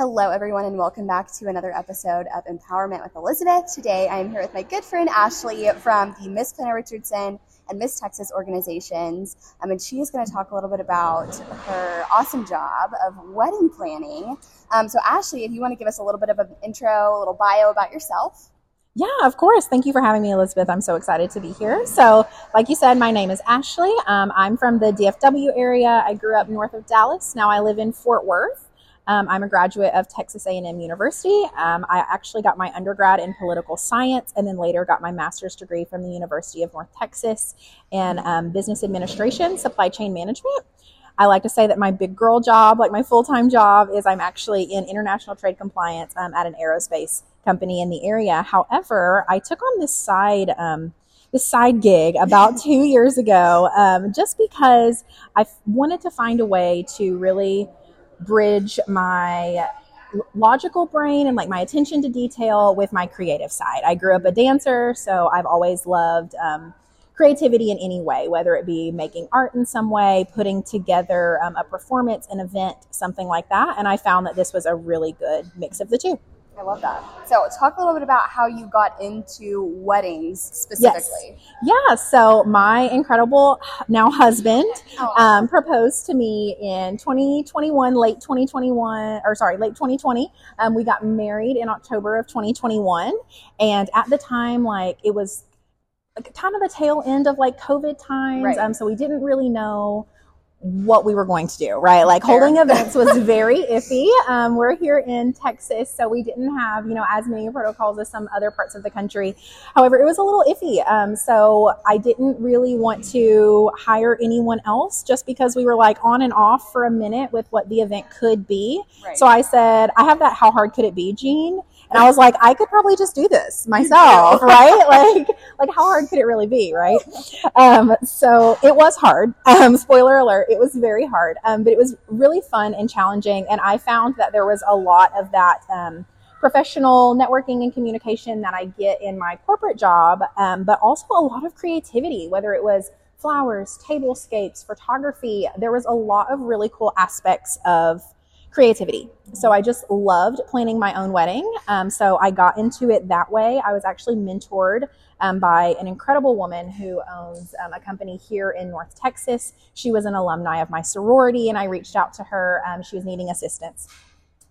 Hello, everyone, and welcome back to another episode of Empowerment with Elizabeth. Today, I am here with my good friend Ashlee from the Miss Plano Richardson and Miss Texas organizations. Um, and she is going to talk a little bit about her awesome job of wedding planning. Um, so, Ashlee, if you want to give us a little bit of an intro, a little bio about yourself. Yeah, of course. Thank you for having me, Elizabeth. I'm so excited to be here. So, like you said, my name is Ashlee. Um, I'm from the DFW area. I grew up north of Dallas. Now I live in Fort Worth. Um, I'm a graduate of Texas A&M University. Um, I actually got my undergrad in political science and then later got my master's degree from the University of North Texas in um, business administration, supply chain management. I like to say that my big girl job, like my full time job, is I'm actually in international trade compliance um, at an aerospace company in the area. However, I took on this side um, this side gig about two years ago, um, just because I wanted to find a way to really bridge my logical brain and like my attention to detail with my creative side. I grew up a dancer, so I've always loved um, creativity in any way, whether it be making art in some way, putting together um, a performance, an event, something like that. And I found that this was a really good mix of the two. I love that. So, talk a little bit about how you got into weddings specifically. Yes. Yeah. So, my incredible now husband oh. um, proposed to me in 2021, late 2021, or sorry, late 2020. Um, we got married in October of 2021. And at the time, like, it was a kind of the tail end of like COVID times. Right. Um, so, we didn't really know what we were going to do, right? Like Fair. holding events was very iffy. Um, we're here in Texas, so we didn't have, you know, as many protocols as some other parts of the country. However, it was a little iffy. Um, so I didn't really want to hire anyone else just because we were like on and off for a minute with what the event could be. Right. So I said, I have that how hard could it be gene? And I was like, I could probably just do this myself, right? Like, like how hard could it really be, right? Um, so it was hard. Um, spoiler alert, it was very hard, um, but it was really fun and challenging. And I found that there was a lot of that um, professional networking and communication that I get in my corporate job, um, but also a lot of creativity, whether it was flowers, tablescapes, photography. There was a lot of really cool aspects of creativity. So I just loved planning my own wedding. Um, so I got into it that way. I was actually mentored um, by an incredible woman who owns um, a company here in North Texas. She was an alumni of my sorority, and I reached out to her. Um, she was needing assistance.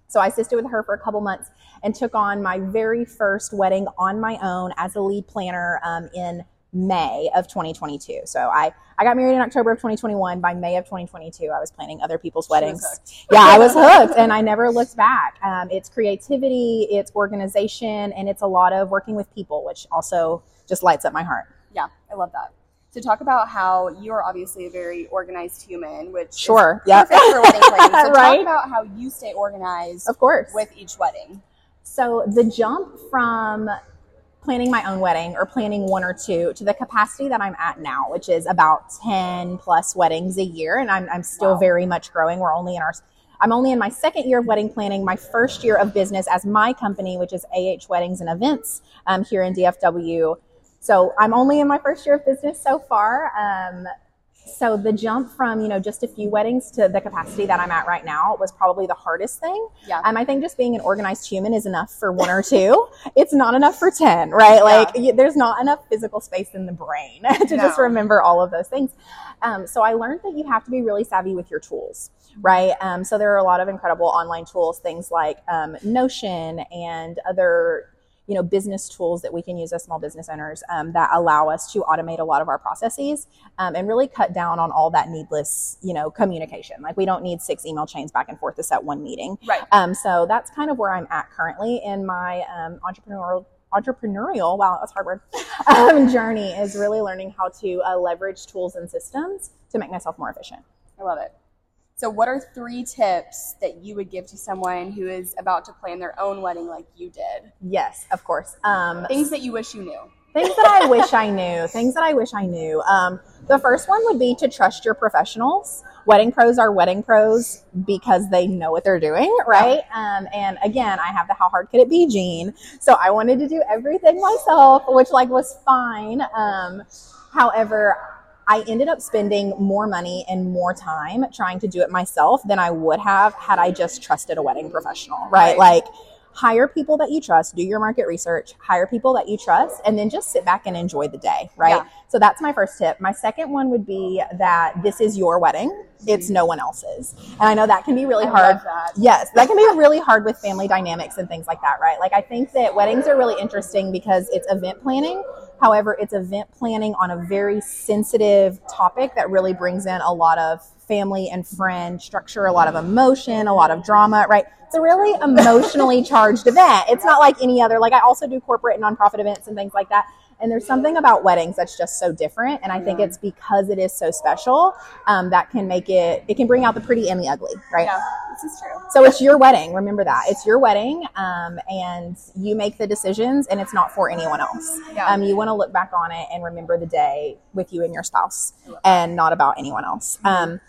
So I assisted with her for a couple months and took on my very first wedding on my own as a lead planner um, in May of 2022. So I, I got married in October of 2021. By May of 2022, I was planning other people's weddings. Yeah, I was hooked and I never looked back. Um, it's creativity, it's organization, and it's a lot of working with people, which also just lights up my heart. Yeah, I love that. To talk about how you are obviously a very organized human, which sure, yeah, for wedding planning. So right? talk about how you stay organized, of course, with each wedding. So the jump from planning my own wedding or planning one or two to the capacity that I'm at now, which is about 10 plus weddings a year. And I'm, I'm still wow. very much growing. We're only in our, I'm only in my second year of wedding planning, my first year of business as my company, which is AH Weddings and Events um, here in DFW. So I'm only in my first year of business so far. Um, so the jump from you know just a few weddings to the capacity that i'm at right now was probably the hardest thing. Yeah. Um, i think just being an organized human is enough for one or two. It's not enough for 10 right? Like yeah. there's not enough physical space in the brain to no. just remember all of those things. Um, so i learned that you have to be really savvy with your tools right? Um, so there are a lot of incredible online tools things like um, notion and other you know business tools that we can use as small business owners um, that allow us to automate a lot of our processes um, and really cut down on all that needless you know communication. Like we don't need six email chains back and forth to set one meeting. Right. Um, so that's kind of where i'm at currently in my um, entrepreneurial entrepreneurial wow that's hard word um, journey is really learning how to uh, leverage tools and systems to make myself more efficient. I love it so, what are three tips that you would give to someone who is about to plan their own wedding like you did? Yes, of course. Um, things that you wish you knew. Things that I wish I knew. Things that I wish I knew. Um, the first one would be to trust your professionals. Wedding pros are wedding pros because they know what they're doing, right? Um, and again, I have the how hard could it be gene. So I wanted to do everything myself, which like was fine. Um, however, I ended up spending more money and more time trying to do it myself than I would have had I just trusted a wedding professional, right? Right. Like hire people that you trust, do your market research, hire people that you trust, and then just sit back and enjoy the day, right? Yeah. So that's my first tip. My second one would be that this is your wedding. It's no one else's. And I know that can be really I hard. that. Yes, that can be really hard with family dynamics and things like that, right? Like I think that weddings are really interesting because it's event planning. However, it's event planning on a very sensitive topic that really brings in a lot of family and friend structure, a lot of emotion, a lot of drama, right? It's a really emotionally charged event. It's not like any other, like I also do corporate and nonprofit events and things like that. And there's something about weddings that's just so different. And I think Yeah. it's because it is so special um, that can make it, it can bring out the pretty and the ugly, right? Yeah, this is true. So it's your wedding. Remember that. It's your wedding, um, and you make the decisions, and it's not for anyone else. Yeah. Um, you want to look back on it and remember the day with you and your spouse, and not about anyone else. Um,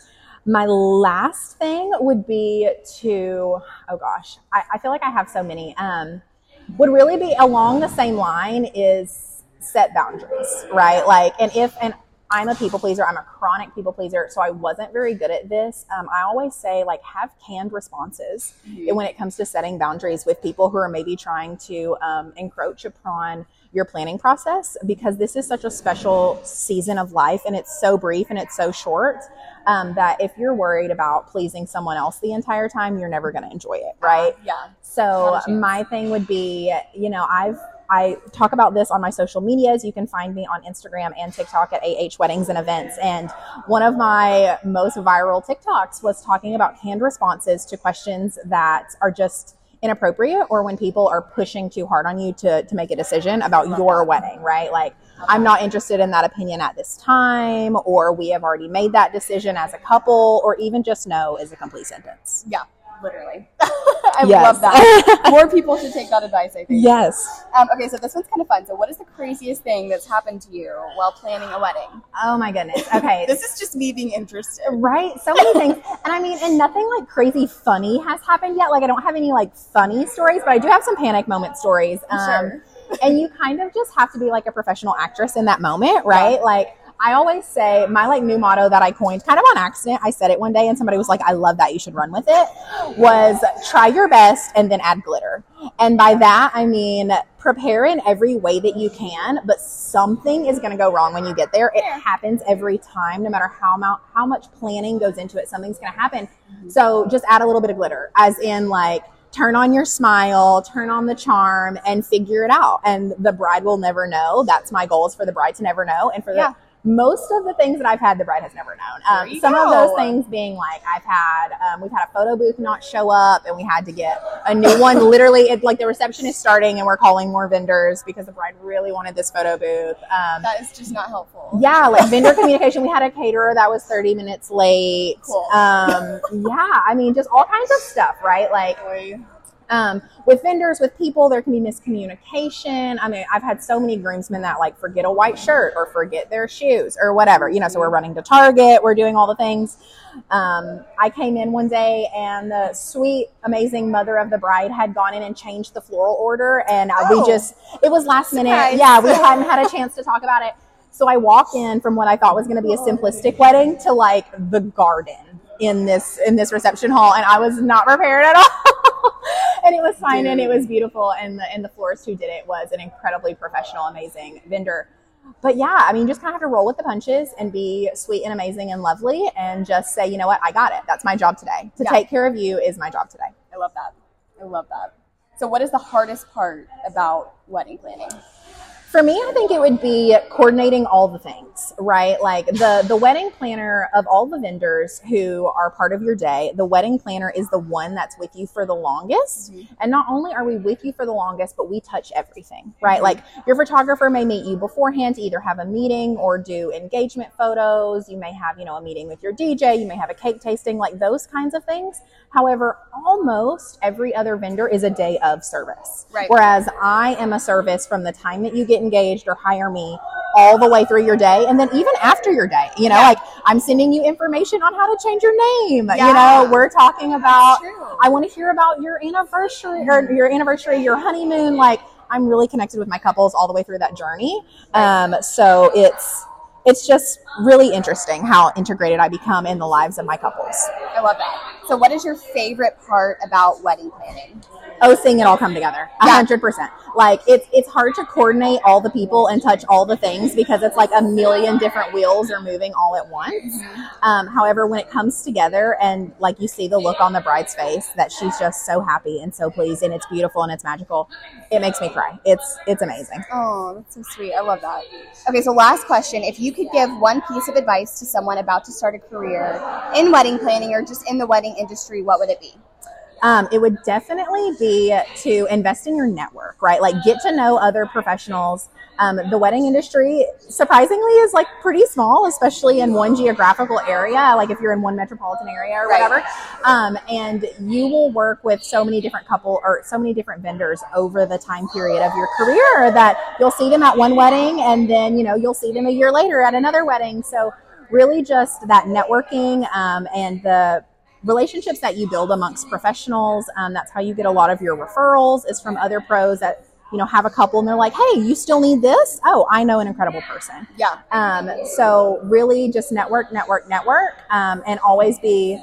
my last thing would be to, oh gosh, I, I feel like I have so many. Um, would really be along the same line is set boundaries, right? Like, and if, and I'm a people pleaser, I'm a chronic people pleaser, so I wasn't very good at this. Um, I always say, like, have canned responses when it comes to setting boundaries with people who are maybe trying to um, encroach upon your planning process because this is such a special season of life and it's so brief and it's so short um, that if you're worried about pleasing someone else the entire time, you're never going to enjoy it, right? Yeah. So Not a chance. my thing would be, you know, I've I talk about this on my social medias. You can find me on Instagram and TikTok at AH Weddings and Events. And one of my most viral TikToks was talking about canned responses to questions that are just inappropriate or when people are pushing too hard on you to, to make a decision about your wedding, right? Like, I'm not interested in that opinion at this time, or we have already made that decision as a couple, or even just no is a complete sentence. Yeah, literally. I Yes. love that. More people should take that advice, I think. Yes. Um, okay, so this one's kind of fun. So, what is the craziest thing that's happened to you while planning a wedding? Oh my goodness. Okay. This is just me being interested. Right? So many things. And I mean, and nothing like crazy funny has happened yet. Like, I don't have any like funny stories, but I do have some panic moment stories. Um, sure. and you kind of just have to be like a professional actress in that moment, right? Like, I always say my like new motto that I coined kind of on accident. I said it one day and somebody was like, I love that. You should run with it. Was try your best and then add glitter. And by that, I mean prepare in every way that you can, but something is going to go wrong when you get there. It happens every time, no matter how, how much planning goes into it, something's going to happen. So just add a little bit of glitter, as in like, turn on your smile, turn on the charm, and figure it out. And the bride will never know. That's my goal is for the bride to never know. And for the Yeah. Most of the things that I've had, the bride has never known. Um, some of those things being like I've had, um, we've had a photo booth not show up, and we had to get a new one. Literally, it, like the reception is starting, and we're calling more vendors because the bride really wanted this photo booth. Um, That is just not helpful. yeah, like vendor communication. We had a caterer that was 30 minutes late. Cool. Um, yeah, I mean, just all kinds of stuff, right? Like. Um, with vendors, with people, there can be miscommunication. I mean, I've had so many groomsmen that like forget a white shirt or forget their shoes or whatever, you know, so we're running to Target, we're doing all the things. Um, I came in one day and the sweet, amazing mother of the bride had gone in and changed the floral order. And uh, Oh. we just, it was last minute. Yeah, we hadn't had a chance to talk about it. So I walk in from what I thought was going to be a simplistic wedding to like the garden in this in this reception hall, and I was not prepared at all. and it was fine, and it was beautiful, and the and the florist who did it was an incredibly professional, amazing vendor. But yeah, I mean, just kind of have to roll with the punches and be sweet and amazing and lovely, and just say, you know what, I got it. That's my job today. To Yeah. take care of you is my job today. I love that. I love that. So, what is the hardest part about wedding planning? For me, I think it would be coordinating all the things, right? Like the the wedding planner of all the vendors who are part of your day, the wedding planner is the one that's with you for the longest. Mhm. And not only are we with you for the longest, but we touch everything, right? Like your photographer may meet you beforehand to either have a meeting or do engagement photos. You may have, you know, a meeting with your DJ, you may have a cake tasting, like those kinds of things. However, almost every other vendor is a day of service. Right. Whereas I am a service from the time that you get engaged or hire me all the way through your day and then even after your day. You know, Yeah. like I'm sending you information on how to change your name. Yeah. You know, we're talking about I want to hear about your anniversary or your anniversary, your honeymoon. Like I'm really connected with my couples all the way through that journey. Um, so it's it's just really interesting how integrated I become in the lives of my couples. I love that. So, what is your favorite part about wedding planning? Oh, seeing it all come together, a hundred percent. Like it's it's hard to coordinate all the people and touch all the things because it's like a million different wheels are moving all at once. Um, however, when it comes together and like you see the look on the bride's face that she's just so happy and so pleased and it's beautiful and it's magical, it makes me cry. It's it's amazing. Oh, that's so sweet. I love that. Okay, so last question. If you could give one piece of advice to someone about to start a career in wedding planning or just in the wedding industry, what would it be? Um, it would definitely be to invest in your network, right? Like get to know other professionals. Um, the wedding industry, surprisingly, is like pretty small, especially in one geographical area. Like if you're in one metropolitan area or Right. whatever, um, and you will work with so many different couple or so many different vendors over the time period of your career that you'll see them at one wedding, and then you know you'll see them a year later at another wedding. So really, just that networking um, and the relationships that you build amongst professionals. Um, that's how you get a lot of your referrals is from other pros that you know have a couple and they're like, hey, you still need this? Oh, I know an incredible person. Yeah. Um, so really, just network, network, network, um, and always be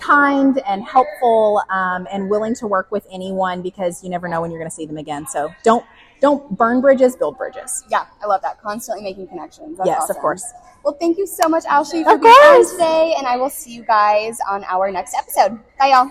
kind and helpful um, and willing to work with anyone because you never know when you're going to see them again. So don't don't burn bridges, build bridges. Yeah, I love that. Constantly making connections. That's yes, awesome. of course. Well, thank you so much, Ashlee, for Of being on today, and I will see you guys on our next episode. Bye, y'all.